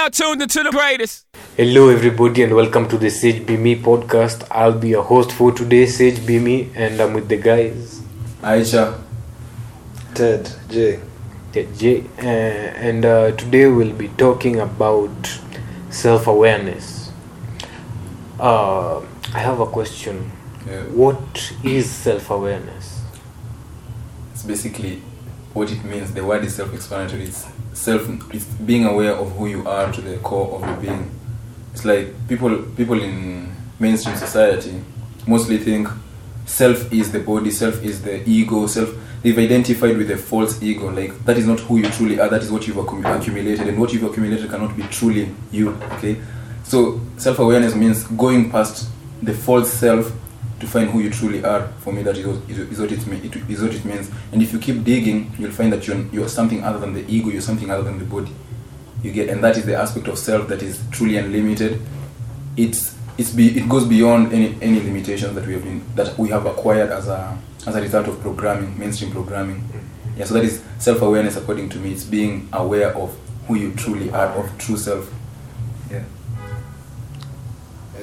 now tuned into the greatest. Hello, everybody, and welcome to the Sage Be Me podcast. I'll be your host for today, Sage Be Me, and I'm with the guys, Aisha. Ted, J. Ted J. Uh, and uh, today we'll be talking about self awareness. Uh, I have a question. Yeah. What is self awareness? It's basically what it means. The word is self-explanatory. It's self. Being aware of who you are to the core of your being. It's like people people in mainstream society mostly think self is the body, self is the ego, self. They've identified with a false ego. Like that is not who you truly are. That is what you've accumulated, and what you've accumulated cannot be truly you. Okay. So self-awareness means going past the false self to find who you truly are. For me, that is what, is what it, it is what it means. And if you keep digging, you'll find that you're, you're something other than the ego. You're something other than the body. You get, and that is the aspect of self that is truly unlimited. It's it's be, it goes beyond any any limitations that we have been that we have acquired as a as a result of programming, mainstream programming. Yeah, so that is self awareness. According to me, it's being aware of who you truly are, of true self. Yeah.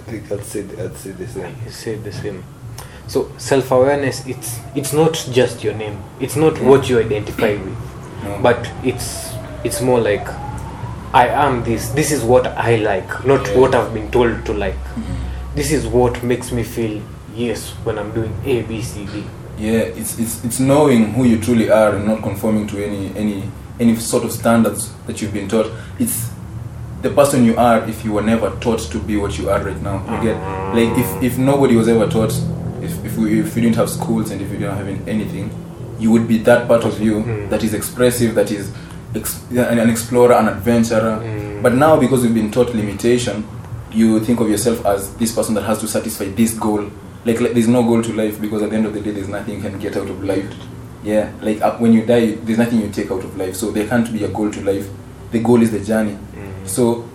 I I'd say, I'd say the same. You said the same. So self awareness, it's it's not just your name. It's not what you identify with. No. but it's it's more like i am this this is what i like not Yeah. what i've been told to like Mhm. this is what makes me feel yes when i'm doing a b c d yeah it's it's it's knowing who you truly are and not conforming to any any any sort of standards that you've been taught it's the person you are if you were never taught to be what you are right now. You get like if if nobody was ever taught if if, we, if you didn't have schools and if you didn't have anything you would be that part of you Mm. that is expressive that is ex- an, explorer an adventurer. Mm. but now because we've been taught limitation you think of yourself as this person that has to satisfy this goal. Like, like there's no goal to life because at the end of the day there's nothing you can get out of life. Yeah like uh, when you die there's nothing you take out of life. So there can't be a goal to life. The goal is the journey so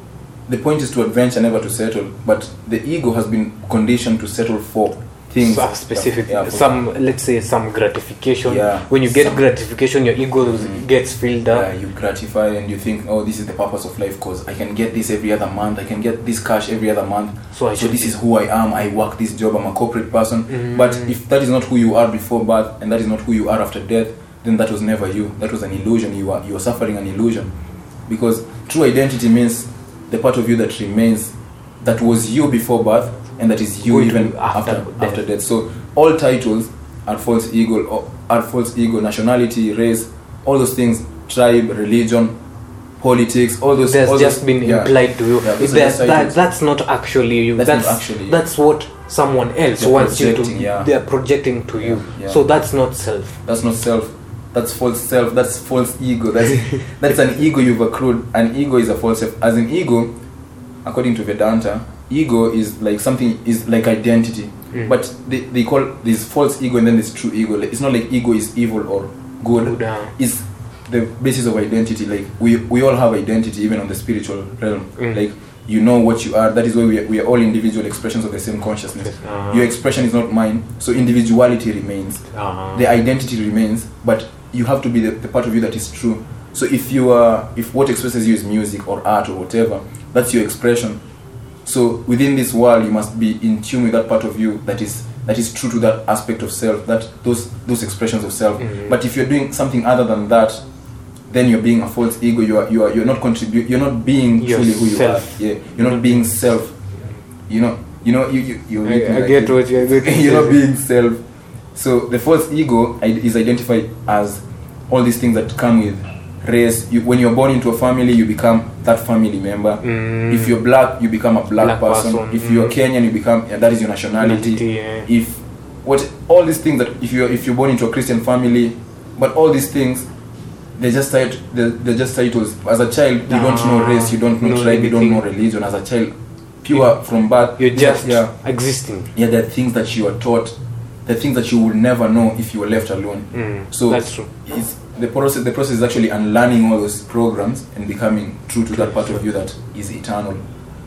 the point is to adventure never to settle. But the ego has been conditioned to settle for things. So specific Yeah, some let's say some gratification. Yeah. when you get Some- gratification your ego Mm. gets filled up. Yeah, you gratify and you think oh this is the purpose of life because i can get this every other month. I can get this cash every other month. So I so this be- is who i am. I work this job. I'm a corporate person. Mm. but if that is not who you are before birth and that is not who you are after death then that was never you. That was an illusion. You are you are suffering an illusion. Because true identity means the part of you that remains that was you before birth and that is you even after after death. after death so all titles are false ego or are false ego nationality race all those things tribe religion politics all those there's all just those, been yeah. implied to you Yeah, That- just that, titles. that's not actually you That's that's not actually you. that's what someone else They're wants you to yeah. they're projecting to you so that's not self that's not self that's false self that's false ego. That's that's an ego you've accrued. An ego is a false self. As an ego according to vedanta ego is like something is like identity. Mm. but they, they call this false ego and then this true ego. Like, it's not like ego is evil or good. Good, it's the basis of identity. Like we we all have identity even on the spiritual realm. Mm. like you know what you are. That is why we are, we are all individual expressions of the same consciousness. Yes, ah. your expression is not mine. So individuality remains. Uh, the identity remains but you have to be the, the part of you that is true. So if you are if what expresses you is music or art or whatever that's your expression. So within this world you must be in tune with that part of you that is that is true to that aspect of self that those those expressions of self. Mhm. but if you're doing something other than that then you're being a false ego. You are you are you're not contribute you're not being truly who you are. yeah. You're not being self. You know you know you you, you I, I get what you're you're not being self. So the false ego is identified as all these things that come with race. You, when you're born into a family, you become that family member. Mm. If you're black, you become a black, Black person. person, If you're mm. Kenyan, you become yeah, that is your nationality. Yeah. If what all these things that if you're if you're born into a Christian family, but all these things. They're just tit- they're, they're just titles. As a child, you don't know Ah, race, you don't know tribe, you don't know religion. As a child, pure from birth, you're just yeah existing yeah there are things that you are taught the things that you will never know if you were left alone. Mm, so that's true. the process the process is actually unlearning all those programs and becoming true to that part of you that is eternal.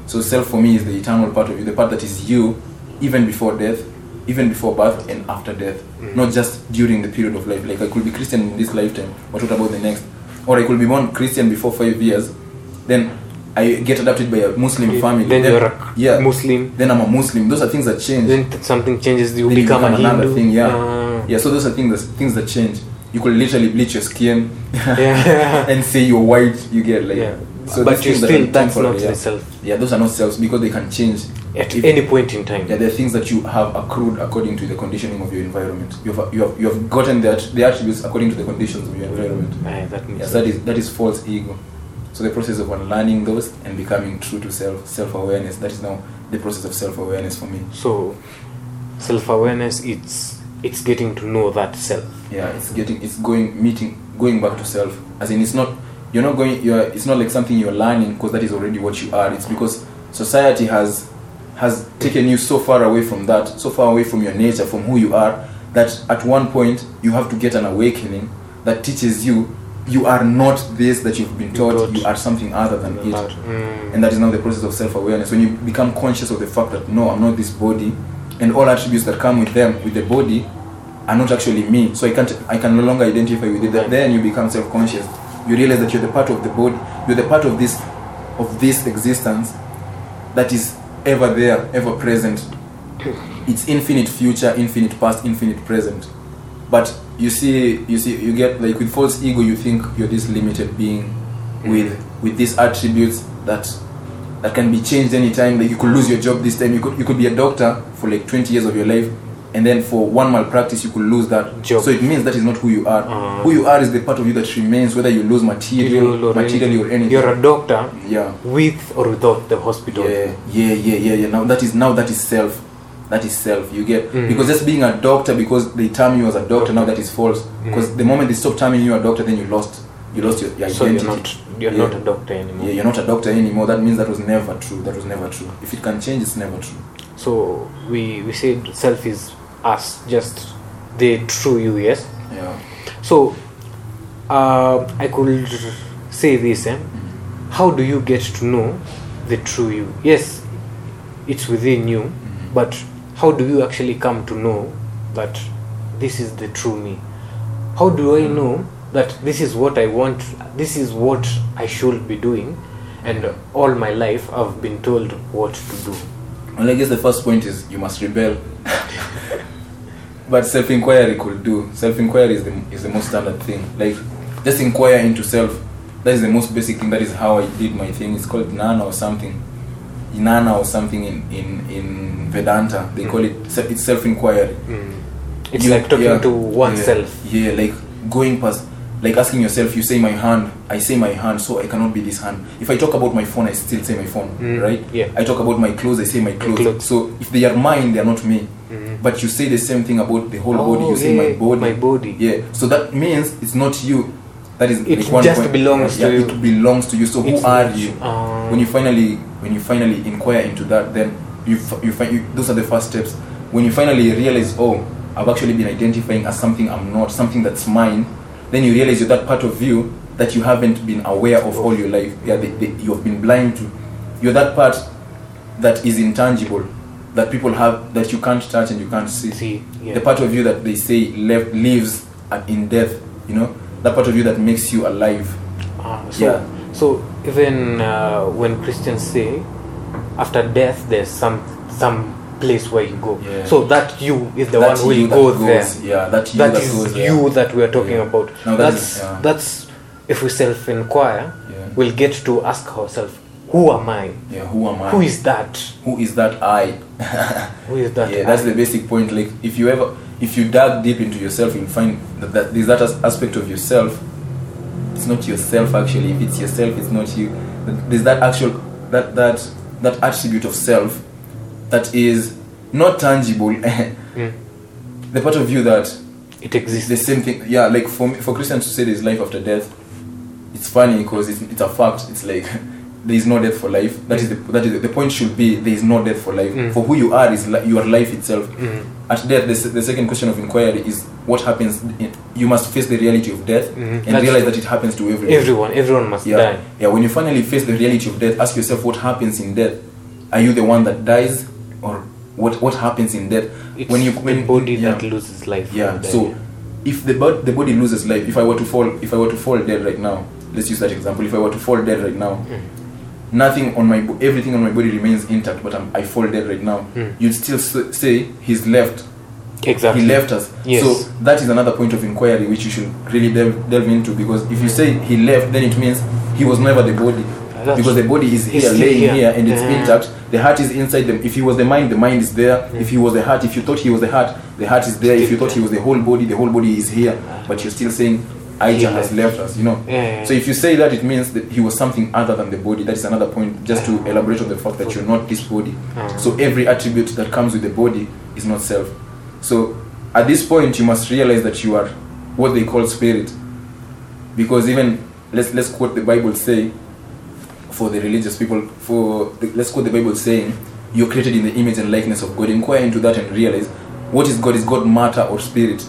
So self for me is the eternal part of you the part that is you even before death even before birth and after death. Mm. not just during the period of life. Like i could be christian in this lifetime but what about the next? Or i could be born christian before five years then I get adopted by a Muslim family. then you're a yeah, Muslim. Then I'm a Muslim. Those are things that change. Then th- something changes. You Then become, a another Hindu. thing. Yeah, Ah. yeah. So those are things that things that change. You could literally bleach your skin Yeah. and say you're white. You get like. yeah. So but you that still are that's not yeah. self Yeah, those are not selves because they can change. at If- any point in time. Yeah, there are things that you have accrued according to the conditioning of your environment. You have you have, you have gotten the, the attributes according to the conditions of your environment. Aye, that makes Yes, sense. that is that is false ego. So the process of unlearning those and becoming true to self, self awareness. That is now the process of self awareness for me. So, self awareness it's it's getting to know that self. Yeah, it's getting it's going meeting going back to self. As in, it's not you're not going. You're it's not like something you're learning because that is already what you are. It's because society has has taken you so far away from that, so far away from your nature, from who you are, that at one point you have to get an awakening that teaches you you are not this that you've been taught. Taught. You are something other than it. Mm, and that is now the process of self-awareness when you become conscious of the fact that no i'm not this body and all attributes that come with them with the body are not actually me so i can't i can no longer identify with it That then you become self-conscious you realize that you're the part of the body you're the part of this of this existence that is ever there ever present it's infinite future infinite past infinite present but you see you see you get like with false ego you think you're this limited being with with these attributes that that can be changed anytime like you could lose your job this time you could you could be a doctor for like 20 years of your life and then for one malpractice you could lose that Job. so it means that is not who you are Ah. who you are is the part of you that remains whether you lose material or materially or anything You're a doctor yeah with or without the hospital. yeah, yeah, yeah, yeah, yeah. Now that is now that is self. That is self. You get Mm. because just being a doctor because they term you as a doctor now that is false. Because Mm. the moment they stop terming you a doctor, then you lost you lost your, your So identity. you're not you're Yeah. not a doctor anymore. Yeah, you're not a doctor anymore. That means that was never true. That was never true. If it can change, it's never true. So we we said self is us, just the true you. Yes. Yeah. So uh, I could say this. Eh? How do you get to know the true you? Yes, it's within you, but how do you actually come to know that this is the true me? How do I know that this is what I want? This is what I should be doing, and all my life I've been told what to do. Well, I guess the first point is you must rebel. but self-inquiry could do. Self-inquiry is the is the most standard thing. Like just inquire into self. That is the most basic thing. That is how I did my thing. It's called Nana or something. Inanna or something in in in Vedanta. They mm. call it it's self-inquiry. Mm. It's You- like talking yeah, to oneself. Yeah, yeah, like going past, like asking yourself. You say my hand, I say my hand, so I cannot be this hand. If I talk about my phone, I still say my phone, Mm, right? yeah. I talk about my clothes, I say my clothes. clothes. So if they are mine, they are not me. Mm. But you say the same thing about the whole Oh, body. You yeah, say my body. my body. Yeah. So that means it's not you. That is It like just point. belongs yeah, to you. It belongs to you. So who It's are you? Ah. when you finally when you finally inquire into that, then you you find you, those are the first steps. When you finally realize, oh, I've actually been identifying as something I'm not, something that's mine. Then you realize you're that part of you that you haven't been aware of all your life. Yeah, the, the, you have been blind to. You're that part that is intangible, that people have, that you can't touch and you can't see. See, yeah. The part of you that they say left lives in death. You know, that part of you that makes you alive. Ah, so, Yeah. so even uh, when Christians say after death there's some some place where you go. Yeah. So that you is the That one who you will go goes- there. Yeah, that you That that is goes there. you that we are talking Yeah. about. Now that that's is- yeah. that's if we self inquire, Yeah. we'll get to ask ourselves, who am I? Yeah, who am I? Who is that? who is that I? Who is that? yeah, that's the basic point. Like if you ever if you dive deep into yourself, you'll find that, that there's that as- aspect of yourself. It's not yourself actually. If it's yourself, it's not you. There's that actual that that that attribute of self that is not tangible. Mm. the part of you that It exists. the same thing. Yeah, like for me, for Christians to say there's life after death, it's funny because it's, it's a fact. It's like there is no death for life. That is the that is the, the point should be there is no death for life. Mm. For who you are is li- your life itself. Mm. At death, the, the second question of inquiry is what happens. In, you must face the reality of death Mhm. and That's realize that it happens to everyone. Everyone, everyone must Yeah, die. yeah. When you finally face the reality of death, ask yourself what happens in death. Are you the one that dies, or what what happens in death? It's when you when the body yeah. that loses life. Yeah. So, if the the body loses life, if I were to fall, if I were to fall dead right now, let's use that example. If I were to fall dead right now, Mm. Nothing on my bo- everything on my body remains intact, but I'm, I fall dead right now, Mm. you'd still s- say he's left. exactly He left us. Yes. So that is another point of inquiry which you should really delve, delve into because if you say he left, then it means he was never the body. That's- because the body is here, laying here. here, and it's intact. The heart is inside them. If he was the mind, the mind is there. If he was the heart, if you thought he was the heart, the heart is there. If you thought he was the whole body, the whole body is here. But you're still saying Aija He has left us, you know. Yeah, yeah, yeah. So if you say that, it means that he was something other than the body. That is another point, just to elaborate on the fact that you're not this body. Uh-huh. So every attribute that comes with the body is not self. So at this point, you must realize that you are what they call spirit, because even let's let's quote the Bible say for the religious people for the, let's quote the Bible saying you're created in the image and likeness of God. Inquire into that and realize what is God? Is God matter or spirit?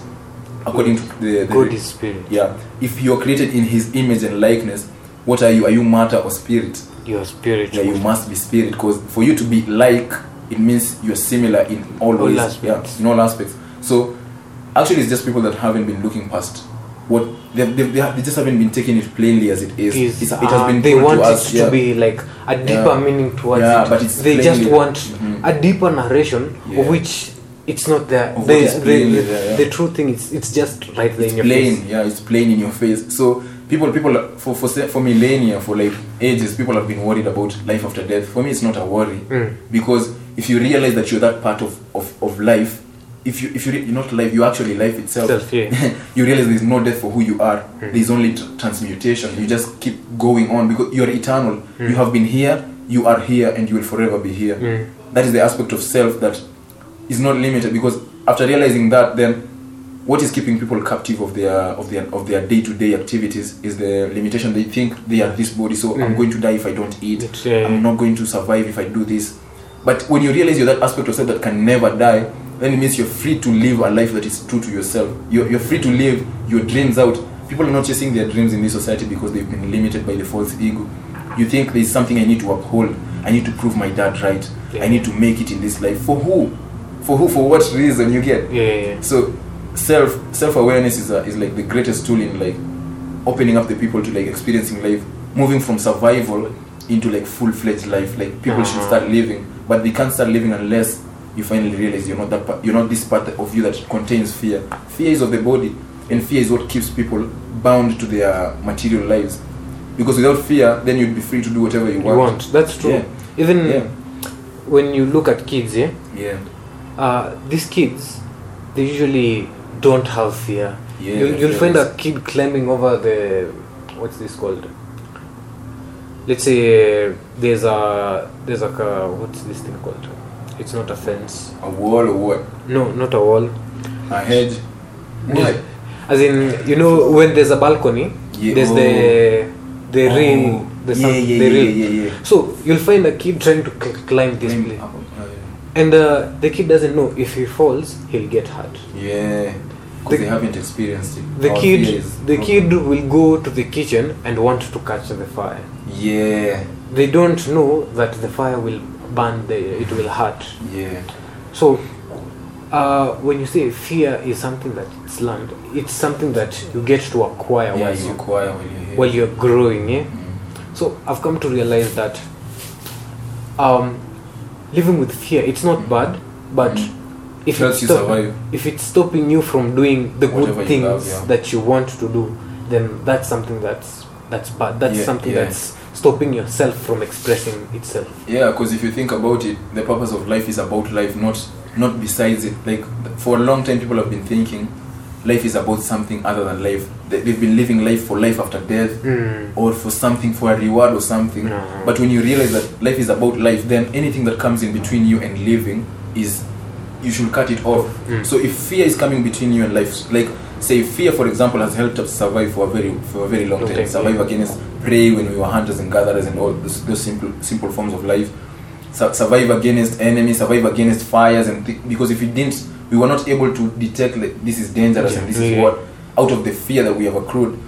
According to the, the god is spirit yeah. If you're created in His image and likeness, what are you? Are you matter or spirit? You're spirit Yeah, you must be spirit because for you to be like, it means you're similar in all, All ways. aspects. Yeah, in all aspects. So actually, it's just people that haven't been looking past what they, they, they, they just haven't been taking it plainly as it is. it uh, has been they want to us. it to yeah. be like a deeper Yeah. meaning towards Yeah, it but it's they just plainly- want Mhm. a deeper narration of which it's not there the, the, the, there, yeah. the true thing is it's just right there it's in your plain face yeah it's plain in your face so people people for for for millennia for like ages people have been worried about life after death for me it's not a worry Mm. because if you realize that you're that part of of, of life if you if you re- you're not life you're actually life itself Self, yeah. you realize there's no death for who you are Mm. there's only tr- transmutation you just keep going on because you're eternal Mm. you have been here you are here and you will forever be here Mm. that is the aspect of self that is not limited because after realizing that then what is keeping people captive of their of their of their day-to-day activities is the limitation. They think they are this body so i'm Mm. going to die if i don't eat. Yeah, i'm not going to survive if i do this. But when you realize you're that aspect of self that can never die then it means you're free to live a life that is true to yourself. You're, you're free to live your dreams out. People are not chasing their dreams in this society because they've been limited by the false ego. You think there's something i need to uphold. I need to prove my dad right. Yeah. i need to make it in this life. For who for who for what reason you get. Yeah, yeah, yeah. so self self awareness is a, is like the greatest tool in like opening up the people to like experiencing life moving from survival into like full fledged life like people should Uh-huh. start living. But they can't start living unless you finally realize you're not that part, you're not this part of you that contains fear. Fear is of the body and fear is what keeps people bound to their material lives. Because without fear then you'd be free to do whatever you you want, want. That's true. Yeah. even Yeah. when you look at kids yeah? Yeah uh, these kids they usually don't have fear. Yeah, you'll, you'll find a kid climbing over the what's this called? Let's say there's a there's like a what's this thing called? It's not a fence. A wall or what? No not a wall. A hedge? What as in you know when there's a balcony Yeah, there's the the Oh. rail the, yeah, some- yeah, the yeah, rail. yeah, so you'll find a kid trying to cl- climb this place. Oh, and uh, the kid doesn't know if he falls he'll get hurt. Yeah, because The- they haven't experienced it. the Our kid the kid will go to the kitchen and want to catch the fire. Yeah, they don't know that the fire will burn the it will hurt. Yeah, so uh, when you say fear is something that it's learned it's something that you get to acquire yeah. once You acquire when you're while you're growing yeah? Mm. so i've come to realize that um, living with fear it's not bad but Mm. if it's you stop- if it's stopping you from doing the Whatever good you things love, yeah. that you want to do then that's something that's that's bad that's Yeah, something yeah. that's stopping yourself from expressing itself Yeah, because if you think about it, the purpose of life is about life, not not besides it. Like for a long time, people have been thinking life is about something other than life. They- They've been living life for life after death, or for something for a reward or something. No. But when you realize that life is about life, then anything that comes in between you and living is you should cut it off. Mm. So if fear is coming between you and life, like say fear, for example, has helped us survive for a very for a very long Long time. Survive against prey when we were hunters and gatherers and all those, those simple simple forms of life. Su- survive against enemies, survive against fires, and th- because if we didn't, we were not able to detect like, this is dangerous and this is what out of the fear that we have accrued,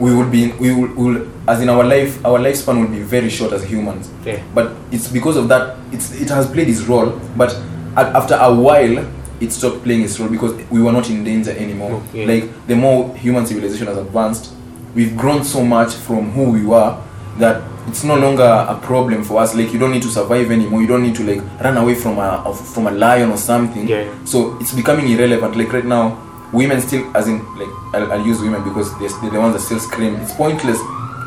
we would be we will, we will as in our life our lifespan will be very short as humans. yeah But it's because of that it's it has played its role, but a- after a while it stopped playing its role because we were not in danger anymore. Okay. Like the more human civilization has advanced, we've grown so much from who we were that it's no longer a problem for us. Like you don't need to survive anymore. You don't need to like run away from a from a lion or something. Yeah. so it's becoming irrelevant. Like right now women still as in like i'll, I'll use women because they're, they're the ones that still scream. It's pointless.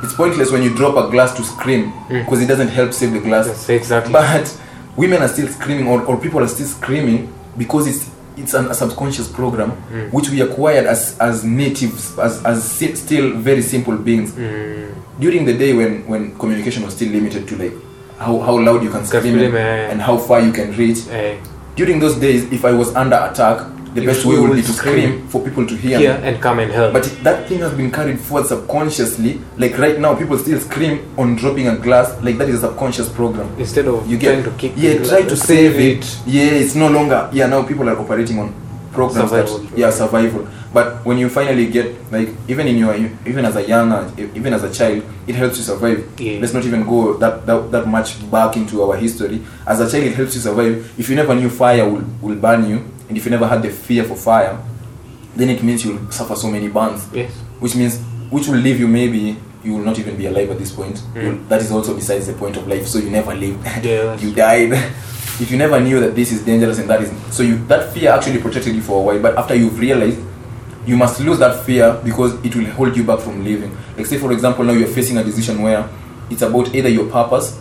It's pointless when you drop a glass to scream Mm. because it doesn't help save the glass. Yes, exactly. but women are still screaming or, or people are still screaming because it's it's an, a subconscious program Mm. which we acquired as as natives as as si- still very simple beings Mm. during the day when when communication was still limited to like how, how loud you can scream eh. and how far you can reach Eh, during those days if i was under attack the best way would be to scream. scream for people to hear here me and come and help. but that thing has been carried forward subconsciously like right now people still scream on dropping a glass like that is a subconscious program Instead of you trying get to kick yeah try to save it. yeah it's no longer yeah now people are operating on programs Survival. that yeah survival but when you finally get like even in your even as a younger even as a child it helps you survive Yeah. let's not even go that, that that much back into our history as a child it helps you survive if you never knew fire will, will burn you and if you never had the fear for fire then it means you'll suffer so many burns. Yes. which means which will leave you maybe you will not even be alive at this point. Mm. That is also besides the point of life. So you never lived Yeah, you died. If you never knew that this is dangerous and that is so you that fear actually protected you for a while. But after you've realized you must lose that fear because it will hold you back from living. Like say for example now you're facing a decision where it's about either your purpose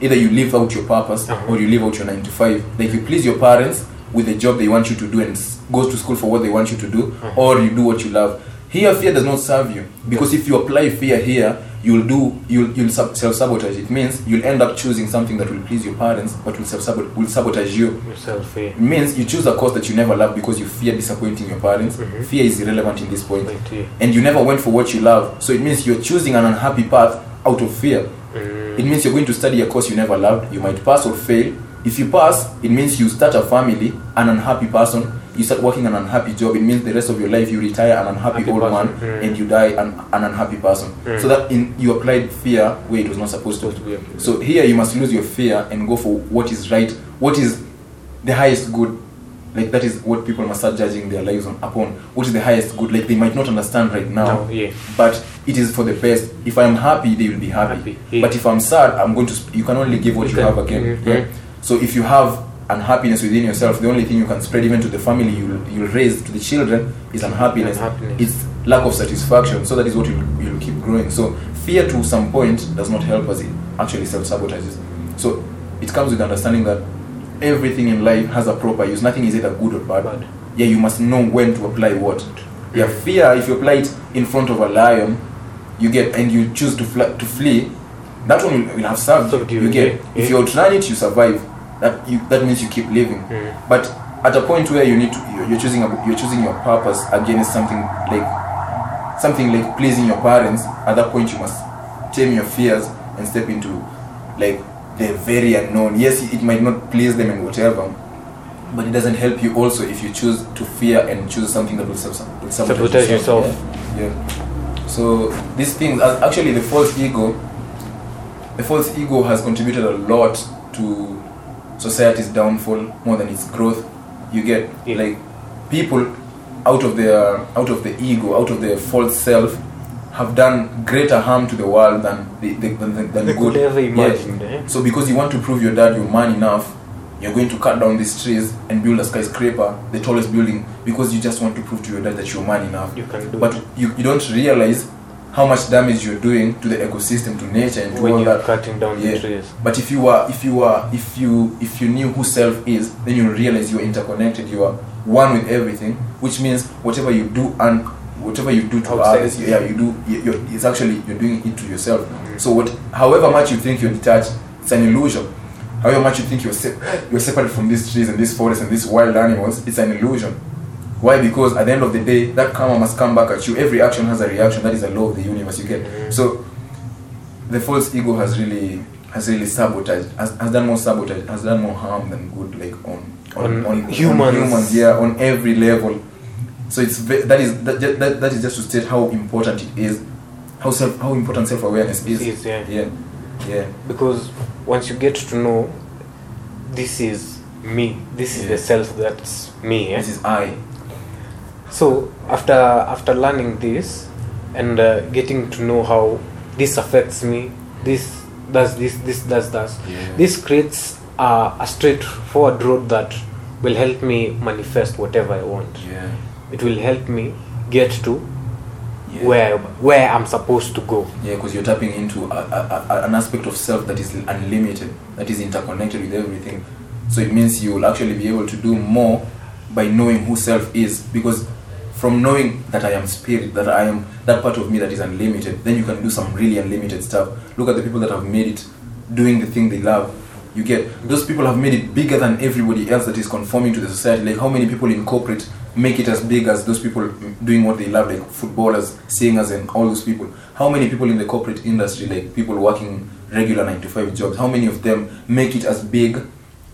either you live out your purpose Uh-huh. or you live out your 9 to 5 like you please your parents with the job they want you to do and s- go to school for what they want you to do Uh-huh. or you do what you love here fear does not serve you because if you apply fear here you'll do you'll, you'll self-sabotage it means you'll end up choosing something that will please your parents but will self-sabotage will sabotage you Yourself. Eh. it means you choose a course that you never love because you fear disappointing your parents Mhm. fear is irrelevant in this point yeah. and you never went for what you love so it means you're choosing an unhappy path out of fear Mm. it means you're going to study a course you never loved you might pass or fail if you pass it means you start a family an unhappy person you start working an unhappy job it means the rest of your life you retire an unhappy Happy old person, man mm. and you die an, an unhappy person Mm. so that in you applied fear where it was not supposed to Supposed to be so here you must lose your fear and go for what is right what is the highest good like that is what people must start judging their lives on upon what is the highest good like they might not understand right now No, yeah. but it is for the best if i'm happy they will be happy, Happy, yeah. but if i'm sad i'm going to sp- you can only give what You you, can- have again mhm. yeah so if you have unhappiness within yourself the only thing you can spread even to the family you'll, you'll raise to the children is unhappiness. Unhappiness. it's lack of satisfaction. So that is what you'll, you'll keep growing. So fear to some point does not help us it actually self-sabotages. So it comes with understanding that everything in life has a proper use. Nothing is either good or bad, Bad. yeah you must know when to apply what. Yeah fear if you apply it in front of a lion you get and you choose to fly, to flee that one will, will have served Served you, you, you get. if you outrun it you survive that you that means you keep living Mm. but at a point where you need to you're- choosing a, you're choosing your purpose against something like something like pleasing your parents at that point you must tame your fears and step into like the very unknown yes it might not please them and whatever but it doesn't help you also if you choose to fear and choose something that will, sab- will sabotage, Sabotage yourself. Yeah. yeah so these things actually the false ego the false ego has contributed a lot to society's downfall more than its growth you get Yeah. like people out of their out of the ego out of their false self have done greater harm to the world than they, they, than, than, They good could ever Yeah. Eh? so because you want to prove your dad you're man enough you're going to cut down these trees and build a skyscraper the tallest building because you just want to prove to your dad that you're man enough You can do but it. you, you don't realize how much damage you're doing to the ecosystem to nature and to when all you're that cutting down Yeah. the trees. but if you are if you are if you if you knew who self is then you realize you are interconnected you are one with everything which means whatever you do and whatever you do to Outside. others yeah you do you- you're, it's actually you're doing it to yourself mm-hmm. so what however much you think you're detached it's an illusion however much you think you're se- you're separate from these trees and these forests and these wild animals it's an illusion why because at the end of the day that karma must come back at you every action has a reaction that is a law of the universe you get so the false ego has really has really sabotaged has, has done more sabotage has done more harm than good like on On humans. humans yeah on every level so it's that is that, that, that is just to state how important it is how self how important self-awareness is Is, yeah. yeah yeah Because once you get to know this is me, this is Yeah. the self that's me. Eh? this is i So after after learning this and uh, getting to know how this affects me, this does this this does that Yeah. this creates uh, a straightforward road that will help me manifest whatever i want Yeah. it will help me get to Yeah. where where i'm supposed to go Yeah, because you're tapping into a, a, a, an aspect of self that is unlimited, that is interconnected with everything. So it means you will actually be able to do more by knowing who self is. Because from knowing that I am spirit, that I am that part of me that is unlimited, then you can do some really unlimited stuff. Look at the people that have made it doing the thing they love. You get those people have made it bigger than everybody else that is conforming to the society. Like how many people in corporate make it as big as those people doing what they love, like footballers, singers, and all those people. How many people in the corporate industry, like people working regular nine to five jobs, how many of them make it as big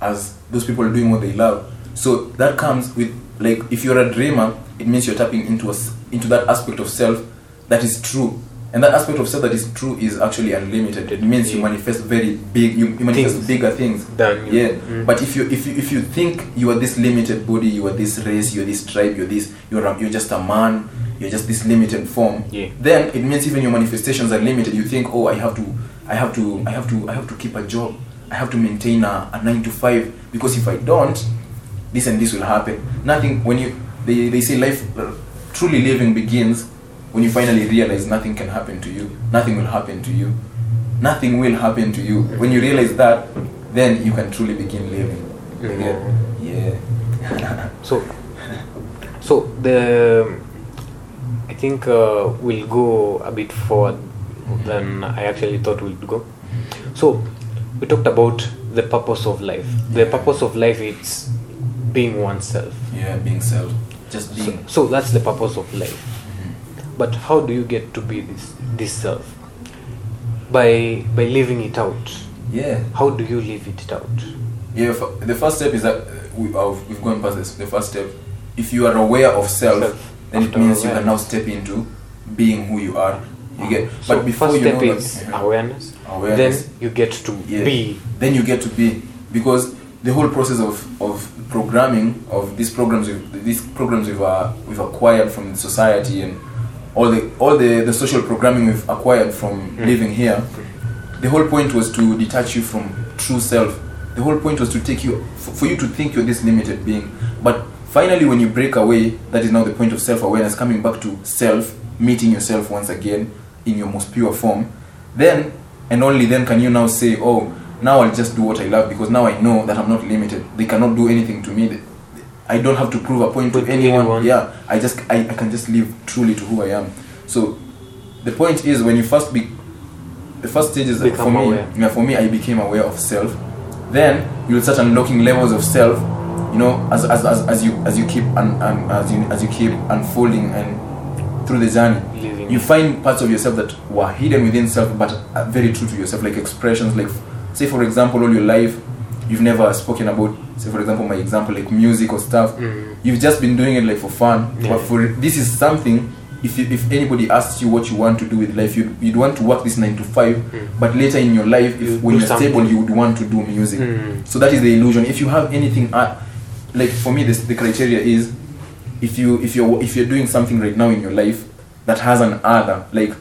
as those people doing what they love? So that comes with like if you're a dreamer, it means you're tapping into a into that aspect of self that is true. And that aspect of self that is true is actually unlimited. It means you manifest very big, you, you manifest Things. bigger things. Than you- Yeah, Mm. but if you if you if you think you are this limited body, you are this race, you're this tribe, you're this, you're a, you're just a man, you're just this limited form. Yeah. Then it means even your manifestations are limited. You think, oh, I have to, I have to, I have to, I have to keep a job. I have to maintain a, a nine to five because if I don't, this and this will happen. Nothing. When you they, they say life uh, truly living begins when you finally realize nothing can happen to you. Nothing will happen to you. Nothing will happen to you. When you realize that, then you can truly begin living. Mm. Yeah. Yeah. so so the i think uh, we'll go a bit forward than i actually thought we'd go so we talked about the purpose of life the purpose of life is being oneself yeah. Being self. Just being. so that's the purpose of life Mhm. but how do you get to be this this self by by living it out Yeah. how do you live it out Yeah, f- the first step is that uh, we, uh, we've gone past this. The first step, if you are aware of self, Self. then it means you can now step into being who you are. You get, so but before first you step know is that, awareness, Awareness. then you get to Yeah. be then you get to be because the whole process of, of programming of these programs we've, these programs we've uh, we've acquired from the society and all the all the, the social programming we've acquired from Mm. living here the whole point was to detach you from true self. The whole point was to take you for, for you to think you're this limited being. But finally when you break away that is now the point of self-awareness coming back to self meeting yourself once again in your most pure form. Then and only then can you now say oh now i'll just do what i love because now i know that i'm not limited. They cannot do anything to me. I don't have to prove a point to anyone. anyone. yeah i just I, I can just live truly to who i am. So the point is when you first be the first stage is that Become for me yeah, for me i became aware of self. Then you'll start unlocking levels of self you know as as, as, as you as you keep un, un, as you as you keep unfolding and through the journey. Living. You find parts of yourself that were hidden within self but are very true to yourself like expressions like say for example all your life you've never spoken about say for example my example like music or stuff Mm. you've just been doing it like for fun Yeah. but for this is something if, you, if anybody asks you what you want to do with life you'd, you'd want to work this 9 to 5 Mm. but later in your life if when you're stable you would want to do music Mm. so that is the illusion if you have anything uh, like for me this, the criteria is if you if you're if you're doing something right now in your life that has an other like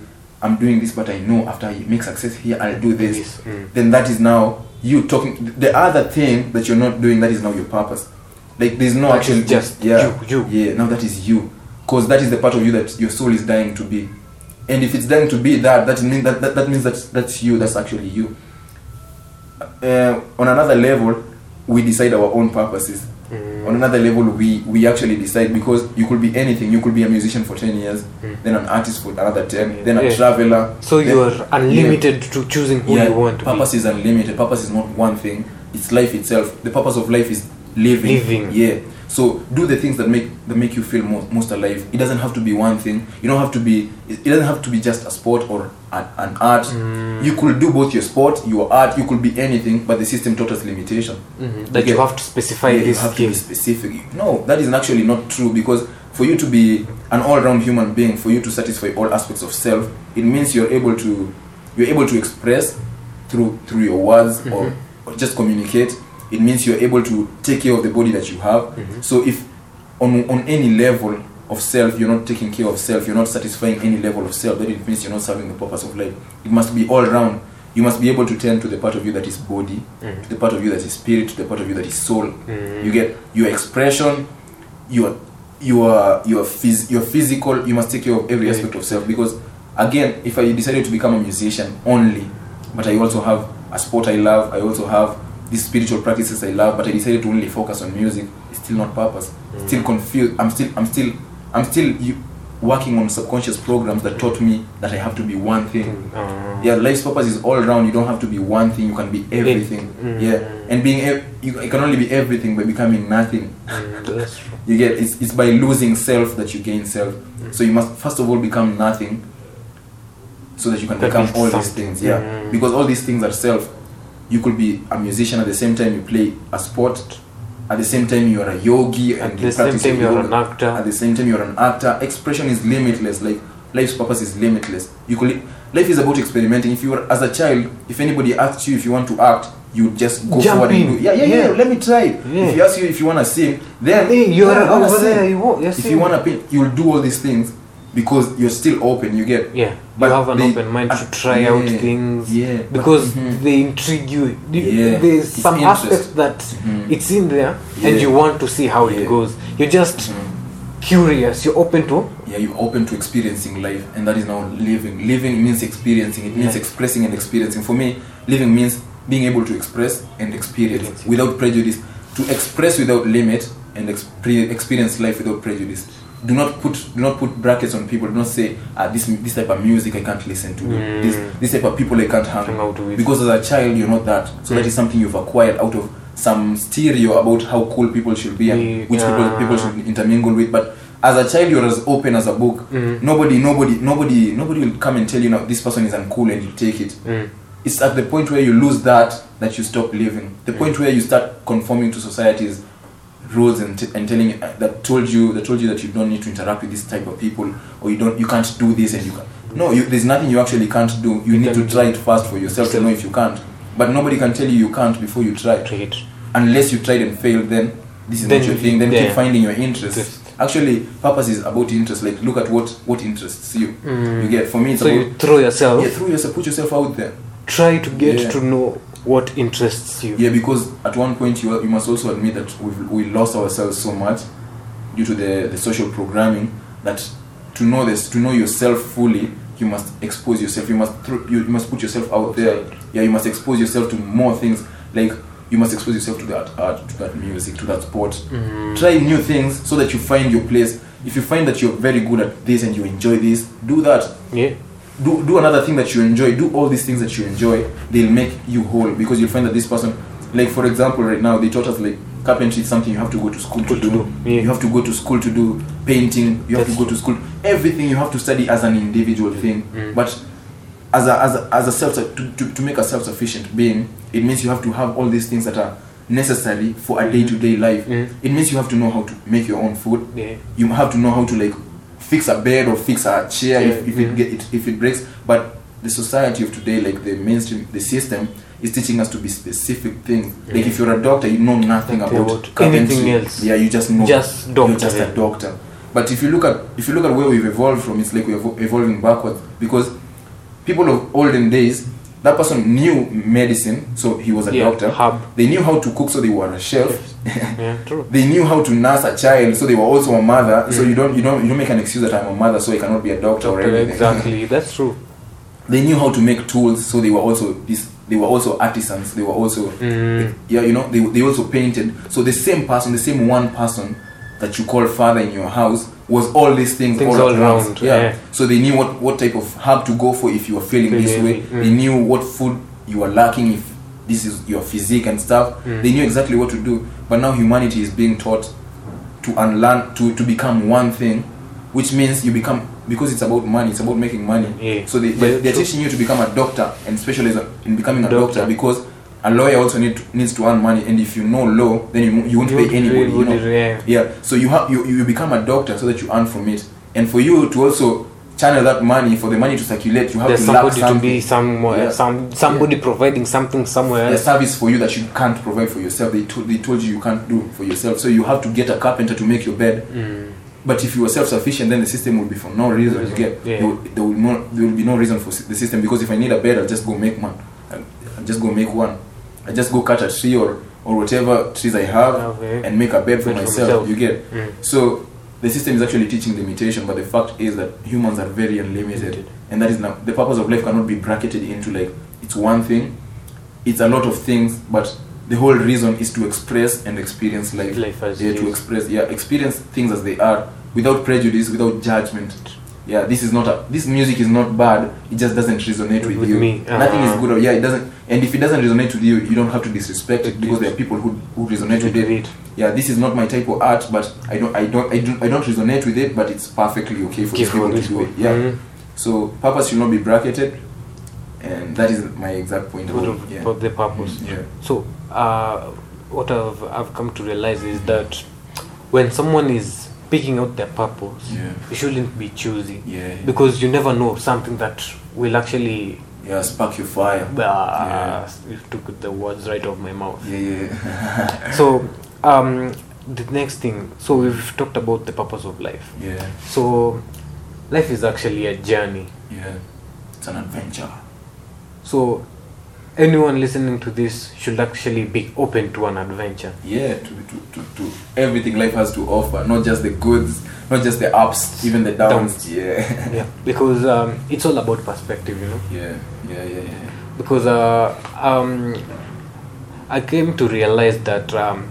i'm doing this but i know after i make success here i'll do this. This, mm. then that is now you talking the other thing that you're not doing that is now your purpose. Like there's no That actual just yeah. you, you. yeah now that is you. Because that is the part of you that your soul is dying to be. And if it's dying to be that that means that, that, that means that that's you that's actually you. Uh, on another level we decide our own purposes Mm. on another level we we actually decide because you could be anything. You could be a musician for 10 years Mm. then an artist for another 10 then a Yeah. traveler. So then- you're unlimited to choosing who yeah, you want to purpose be is unlimited. Purpose is not one thing. It's life itself. The purpose of life is living. Living. yeah so do the things that make that make you feel most, most alive it doesn't have to be one thing you don't have to be it doesn't have to be just a sport or an, an art Mm. you could do both your sport your art you could be anything but the system taught us limitation Mhm. that Okay. you have to specify yeah, you have to be specific. No, that is actually not true because for you to be an all-round human being, for you to satisfy all aspects of self, it means you're able to you're able to express through through your words or, Mhm. or just communicate. It means you're able to take care of the body that you have. Mhm. So if on on any level of self you're not taking care of self, you're not satisfying any level of self, then it means you're not serving the purpose of life. It must be all round. you must be able to turn to the part of you that is body Mm. to the part of you that is spirit to the part of you that is soul Mm. you get your expression your your your phys- your physical you must take care of every Yeah. aspect of self because again if i decided to become a musician only but i also have a sport i love i also have these spiritual practices i love but i decided to only focus on music it's still not purpose. Mm. still confused i'm still i'm still i'm still you, working on subconscious programs that taught me that i have to be one thing. Uh, yeah life's purpose is all around you don't have to be one thing you can be everything. Mm. yeah and being ev- you, you can only be everything by becoming nothing. Mm, you get it's, it's by losing self that you gain self. So you must first of all become nothing so that you can That become all these things yeah. Mm. because all these things are self you could be a musician at the same time you play a sport at the same time you are a yogi and At the same time, your you're an actor. at the same time you're an actor expression is limitless like life's purpose is limitless you could life is about experimenting if you were as a child if anybody asked you if you want to act you just go Jump forward and do yeah yeah yeah, Yeah. let me try. Yeah. if you ask you if you want to sing then Hey, you're yeah, over sing. there. You want, if you want to paint you'll do all these things because you're still open you get Yeah, But you have an they- open mind to try yeah, out things. yeah, but- Because mhm. they intrigue you. Yeah, There's it's some interest. aspect that Mhm. it's in there Yeah. and you want to see how Yeah. it goes. You're just Mhm. curious. You're open to. yeah you're open to experiencing life and that is now living living means experiencing it means expressing and experiencing for me living means being able to express and experience without prejudice to express without limit and experience life without prejudice do not put do not put brackets on people do not say ah this this type of music i can't listen to Mm. this this type of people i can't hang out with. because as a child you're not that so that Mm. is something you've acquired out of some stereo about how cool people should be and Yeah. which people people should intermingle with but as a child you're as open as a book Mm. nobody nobody nobody nobody will come and tell you now this person is uncool and you take it Mm. it's at the point where you lose that that you stop living the Mm. point where you start conforming to society's rules and, t- and telling uh, that told you that told you that you don't need to interact with this type of people or you don't you can't do this and you can no you, there's nothing you actually can't do you, You need to try it first for yourself to know if you can't but nobody can tell you you can't before you try Try it. unless you tried and failed then this is Then not your you- thing then yeah. keep finding your interest Interest. actually purpose is about interest like look at what what interests you Mm. you get for me it's So about you throw yourself. yeah through yourself put yourself out there Try to get Yeah. to know what interests you. yeah because at one point you, you must also admit that we've, we lost ourselves so much due to the, the social programming that to know this to know yourself fully you must expose yourself you must thro- you, you must put yourself out there yeah you must expose yourself to more things like you must expose yourself to that art to that music to that sport Mm. try new things so that you find your place if you find that you're very good at this and you enjoy this do that Yeah. Do do another thing that you enjoy. Do all these things that you enjoy. They'll make you whole because you'll find that this person like for example right now they taught us like carpentry is something you have to go to school to do, do, yeah. you have to go to school to do painting. You have That's to go to school. Everything you have to study as an individual thing. Mm. but as a as a, as a self to, to, to make a self-sufficient being it means you have to have all these things that are necessary for a day-to-day life. Mm. it means you have to know how to make your own food. Yeah. you have to know how to like fix a bed or fix a chair if, Yeah, it get it, if it breaks. But the society of today like the mainstream the system is teaching us to be specific things. Like if you're a doctor you know nothing about, anything else. yeah you just know Just doctor, you're just a doctor. But if you look at if you look at where we've evolved from it's like we're evolving backwards. Because people of olden days that person knew medicine so he was a Yeah, doctor herb. they knew how to cook so they were a chef Yeah, true. they knew how to nurse a child so they were also a mother so Mm. you don't you don't you don't make an excuse that i'm a mother so i cannot be a doctor, or anything Exactly. That's true. they knew how to make tools so they were also this they were also artisans they were also Mm. yeah you know they, they also painted so the same person the same one person that you call father in your house was all these things, Things all, all at once. round, yeah. yeah. so they knew what what type of herb to go for if you were feeling this way mm. they knew what food you were lacking if this is your physique and stuff Mm. they knew exactly what to do but now humanity is being taught to unlearn to, to become one thing which means you become because it's about money it's about making money Yeah. so they, they, they're true. teaching you to become a doctor and specialize in becoming a Doctor. doctor because a lawyer also need to, needs to earn money and if you know law then you, you won't You pay anybody you know? yeah. yeah so you have you, you become a doctor so that you earn from it and for you to also channel that money for the money to circulate you have There's to somebody to be somewhere, Yeah. some somebody providing something somewhere a service for you that you can't provide for yourself they, told they told you you can't do for yourself so you have to get a carpenter to make your bed Mm. but if you are self-sufficient then the system will be for no reason you get Yeah. there, will, there will no there will be no reason for the system because if i need a bed i'll just go make one I'll just go make one. I just go cut a tree or or whatever trees I have Okay. and make a bed for myself. You get Mm. so the system is actually teaching limitation, but the fact is that humans are very unlimited, Limited. and that is not, the purpose of life cannot be bracketed into like it's one thing. It's a lot of things, but the whole reason is to express and experience life. Life as yeah, to express, yeah, experience things as they are without prejudice, without judgment. Yeah, this is not a this music is not bad. It just doesn't resonate with, With you. me, Nothing is uh-huh. good. Or, yeah, it doesn't. And if it doesn't resonate with you, you don't have to disrespect it It because there are people who who resonate with it it. yeah, this is not my type of art, but I don't, I don't, I don't, I don't resonate with it, but it's perfectly okay for Give people to do it. Yeah. Mm. So purpose should not be bracketed, and that is my exact point. Of yeah. for the purpose. Mm, yeah. So, uh, what I've, I've come to realize is that when someone is picking out their purpose, Yeah. you shouldn't be choosy Yeah. because you never know something that will actually. Yeah, spark your fire. Uh, You took the words right off my mouth. Yeah, yeah, So, um, the next thing. So we've talked about the purpose of life. yeah, So, life is actually a journey. yeah. It's an adventure. So, anyone listening to this should actually be open to an adventure. Yeah, to, to, to, to everything life has to offer, not just the goods, not just the ups, even the downs. Downs. Yeah, Yeah, because um, it's all about perspective, you know. yeah, yeah, yeah, yeah. Because uh, um, I came to realize that um,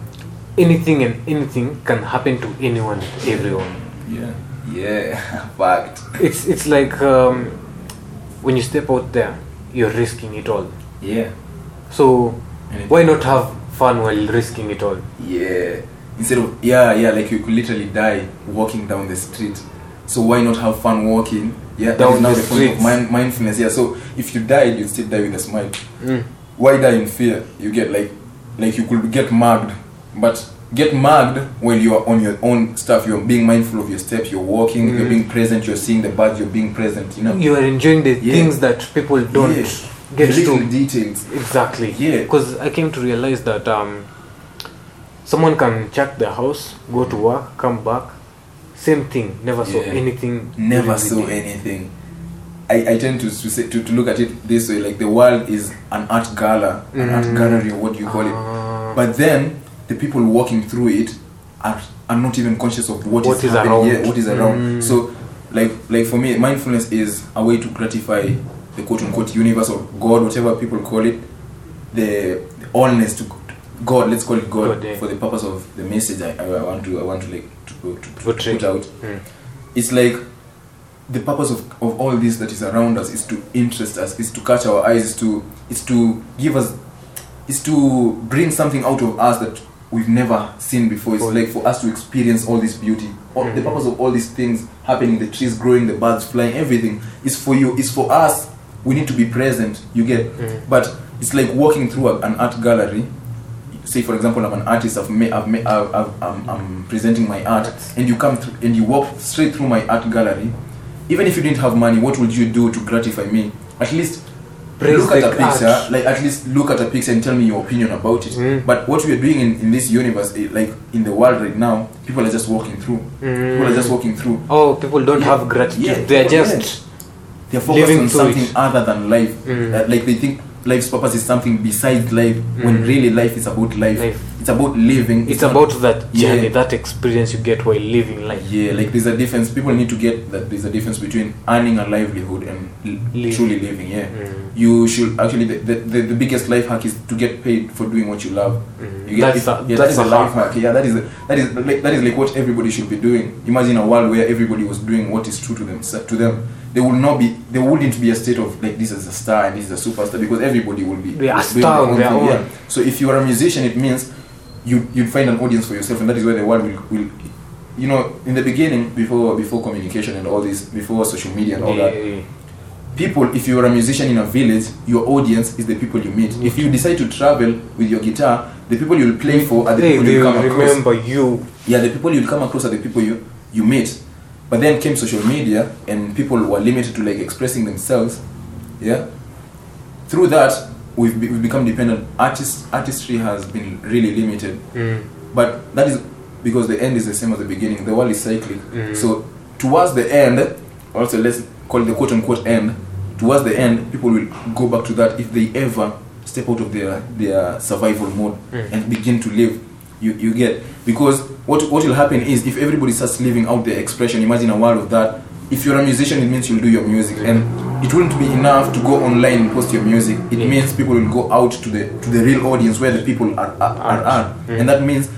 anything and anything can happen to anyone, everyone. Yeah, yeah, fact. It's it's like um, when you step out there, you're risking it all. Yeah, So Anything. why not have fun while risking it all? yeah. Instead of yeah, yeah, like you could literally die walking down the street. So why not have fun walking? Yeah, that Down is now the the point of mind, mindfulness. Yeah, so if you died, you'd still die with a smile. Mm. Why die in fear? You get like, like you could get mugged, but get mugged when you are on your own stuff. You're being mindful of your steps. You're walking. You're Mm. being present. You're seeing the birds. You're being present. You know. You are enjoying the Yeah. things that people don't Yeah. Get the little to. details. Exactly. Yeah. Because I came to realize that um, someone can check their house, go to work, come back, same thing. Never saw Yeah. anything. never saw anything. I, I tend to to, say, to to look at it this way like the world is an art gala, an art Mm. gallery, what do you call it? Ah. But then the people walking through it are, are not even conscious of what, What is, is happening. around. Yeah, what is around. Mm. So, like like for me, mindfulness is a way to gratify the quote unquote universe or God, whatever people call it, the, the allness to God. Let's call it God, God, yeah. for the purpose of the message I, I want to I want to like to, to, to, put out Mm. it's like the purpose of, of all this that is around us is to interest us is to catch our eyes is to is to give us is to bring something out of us that we've never seen before it's Oh. like for us to experience all this beauty all, the Mhm. purpose of all these things happening the trees growing the birds flying everything is for you is for us we need to be present you get Mhm. but it's like walking through a, an art gallery say for example i'm an artist i've made, I've made, I've, I've, I'm, I'm presenting my art and you come through and you walk straight through my art gallery even if you didn't have money what would you do to gratify me at least Praise look at the a picture art. like at least look at a picture and tell me your opinion about it Mm. but what we are doing in, in this universe eh, like in the world right now people are just walking through people are just walking through Oh, people don't Yeah. have gratitude. Yeah, They're just they're focused Living on something it. other than life Mm. Uh, like they think life's purpose is something besides life when Mm. really life is about life, Life. It's about living it's not- about that Yeah. journey, that experience you get while living life. yeah like there's a difference people need to get that there's a difference between earning a livelihood and l- Live. truly living yeah Mm. you should actually the, the, the, biggest life hack is to get paid for doing what you love Mm. you That's a- yeah, that's that is a a life hack. hack yeah that is the, that is like that is like what everybody should be doing imagine a world where everybody was doing what is true to them to them there will not be there wouldn't be a state of like this is a star and this is a superstar because everybody will be They are star on their own. yeah. so if you are a musician it means you you'd find an audience for yourself and that is where the world will, will you know in the beginning before before communication and all this before social media and all that Yeah. people if you are a musician in a village your audience is the people you meet if you decide to travel with your guitar the people you'll play for are the people you come across remember you. yeah the people you'll come across are the people you you meet but then came social media and people were limited to like expressing themselves yeah through that we've, be, we've become dependent artist artistry has been really limited Mm. but that is because the end is the same as the beginning the world is cyclic Mm. so towards the end also let's call it the quote unquote end towards the end people will go back to that if they ever step out of their their survival mode Mm. and begin to live. You you get because what what will happen is if everybody starts living out their expression, imagine a world of that. If you're a musician, it means you'll do your music, and it wouldn't be enough to go online and post your music. It Yeah. means people will go out to the to the real audience where the people are are, are, are. Mm. and that means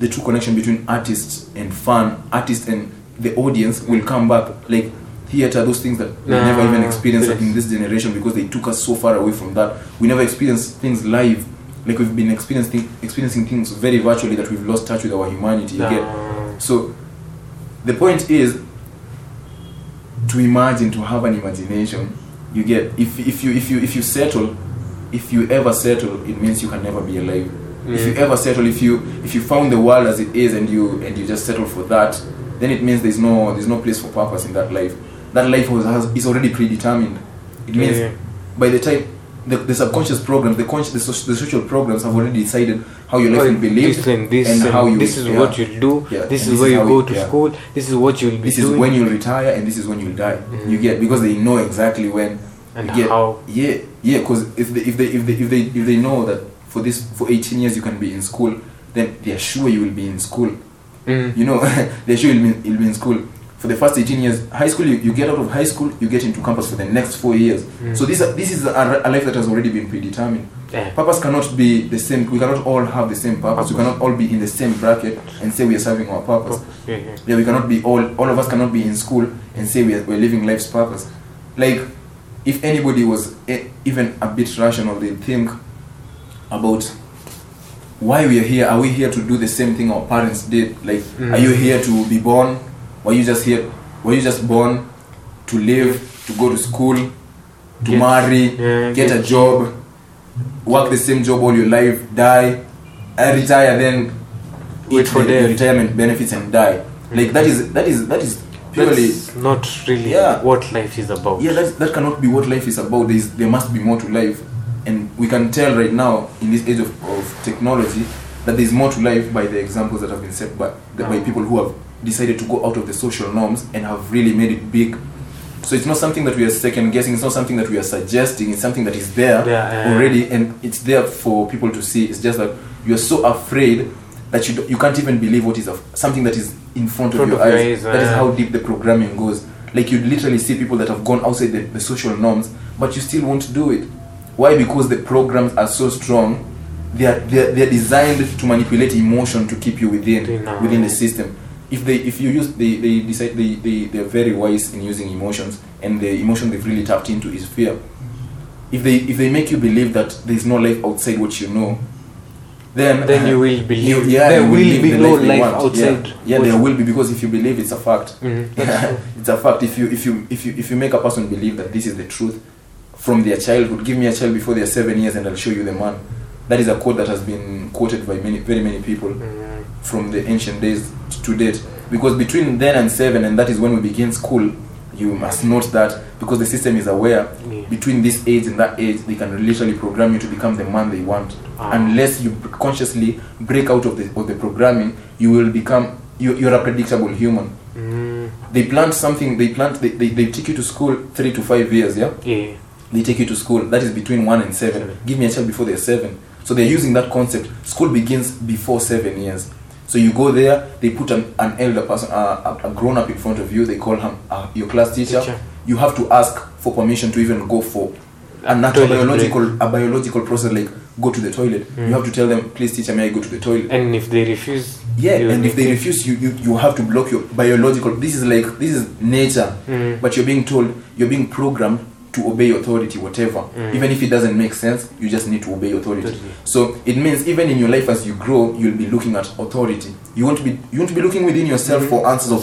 the, true connection between artists and fan, artist and the audience will come back. Like theater, those things that we Nah, never even experienced in this generation because they took us so far away from that. We never experienced things live. Like we've been experiencing experiencing things very virtually that we've lost touch with our humanity. You get? So the point is to imagine, to have an imagination. You get if if you if you if you settle, if you ever settle, it means you can never be alive. If you Mm. ever settle, if you if you found the world as it is and you and you just settle for that, then it means there's no there's no place for purpose in that life. That life was has, is already predetermined. It means Yeah. by the time the, the subconscious programs, the, conscious, the, the social programs have already decided how your life will be lived this and this, how you this is yeah. what you'll do. Yeah, This is where you go it- to yeah. school. This is what you'll be this is doing. when you'll retire and this is when you'll die Mhm. you get because they know exactly when and get how. yeah yeah because if they if they if they if they if they know that for this for 18 years you can be in school then they are sure you will be in school Mm. you know they're sure you'll be, you'll be in school for the first 18 years high school you, you get out of high school you get into campus for the next four years Mm. so this this is a, a life that has already been predetermined Yeah. purpose cannot be the same we cannot all have the same purpose we cannot all be in the same bracket and say we are serving our purpose Yeah, yeah. yeah, we cannot be all. All of us cannot be in school and say we are, we're living life's purpose. Like, if anybody was e- even a bit rational, they'd think about why we are here. Are we here to do the same thing our parents did? Like, Mm. are you here to be born? Were you just here? Were you just born to live, to go to school, to Get- marry, yeah, get a job, work the same job all your life, die, retire, then Wait eat for the death. retirement benefits and die. Like that is that is that is purely That's not really Yeah. what life is about. yeah that, that cannot be what life is about. There, is, there must be more to life, and we can tell right now in this age of, of technology that there is more to life by the examples that have been set by by Ah. people who have decided to go out of the social norms and have really made it big. So it's not something that we are second guessing. It's not something that we are suggesting. It's something that is there Yeah, yeah. already, and it's there for people to see. It's just that you are so afraid that you you can't even believe what is of something that is in front, Front of your of eyes. eyes, that is how deep the programming goes. Like you literally see people that have gone outside the, the social norms, but you still won't do it. Why? Because the programs are so strong. They are they are, they are designed to manipulate emotion to keep you within within the system. If they if you use they they decide they they they are very wise in using emotions, and the emotion they've really tapped into is fear. If they if they make you believe that there is no life outside what you know, then Then you will believe yeah, there you will be the no they life outside Yeah, yeah there will be because if you believe it's a fact. Mhm, true. it's a fact. If you if you if you if you make a person believe that this is the truth from their childhood, give me a child before they're seven years and I'll show you the man. That is a quote that has been quoted by many very many people Mhm. From the ancient days to date. Because between then and seven, and that is when we begin school, you must note that because the system is aware Yeah. between this age and that age, they can literally program you to become the man they want. Ah. Unless you consciously break out of the of the programming, you will become you, you're a predictable human. Mm, They plant something. They plant. They, they, they take you to school three to five years. Yeah, yeah. they take you to school. That is between one and seven. Seven. Give me a child before they're seven. So they're using that concept. School begins before seven years. So you go there. They put an, an elder person, uh, a, a grown up in front of you. They call him uh, your class teacher. Teacher. You have to ask for permission to even go for a natural Toilet biological a biological process like go to the toilet. Mm. You have to tell them, please teacher, may I go to the toilet? And if they refuse, Yeah, and if they make- refuse, you, you you have to block your biological. This is like this is nature, Mm. but you're being told you're being programmed to obey authority, whatever. Mm. Even if it doesn't make sense, you just need to obey authority. Authority. So it means even in your life as you grow, you'll be looking at authority. You won't be you won't be looking within yourself Mhm. for answers of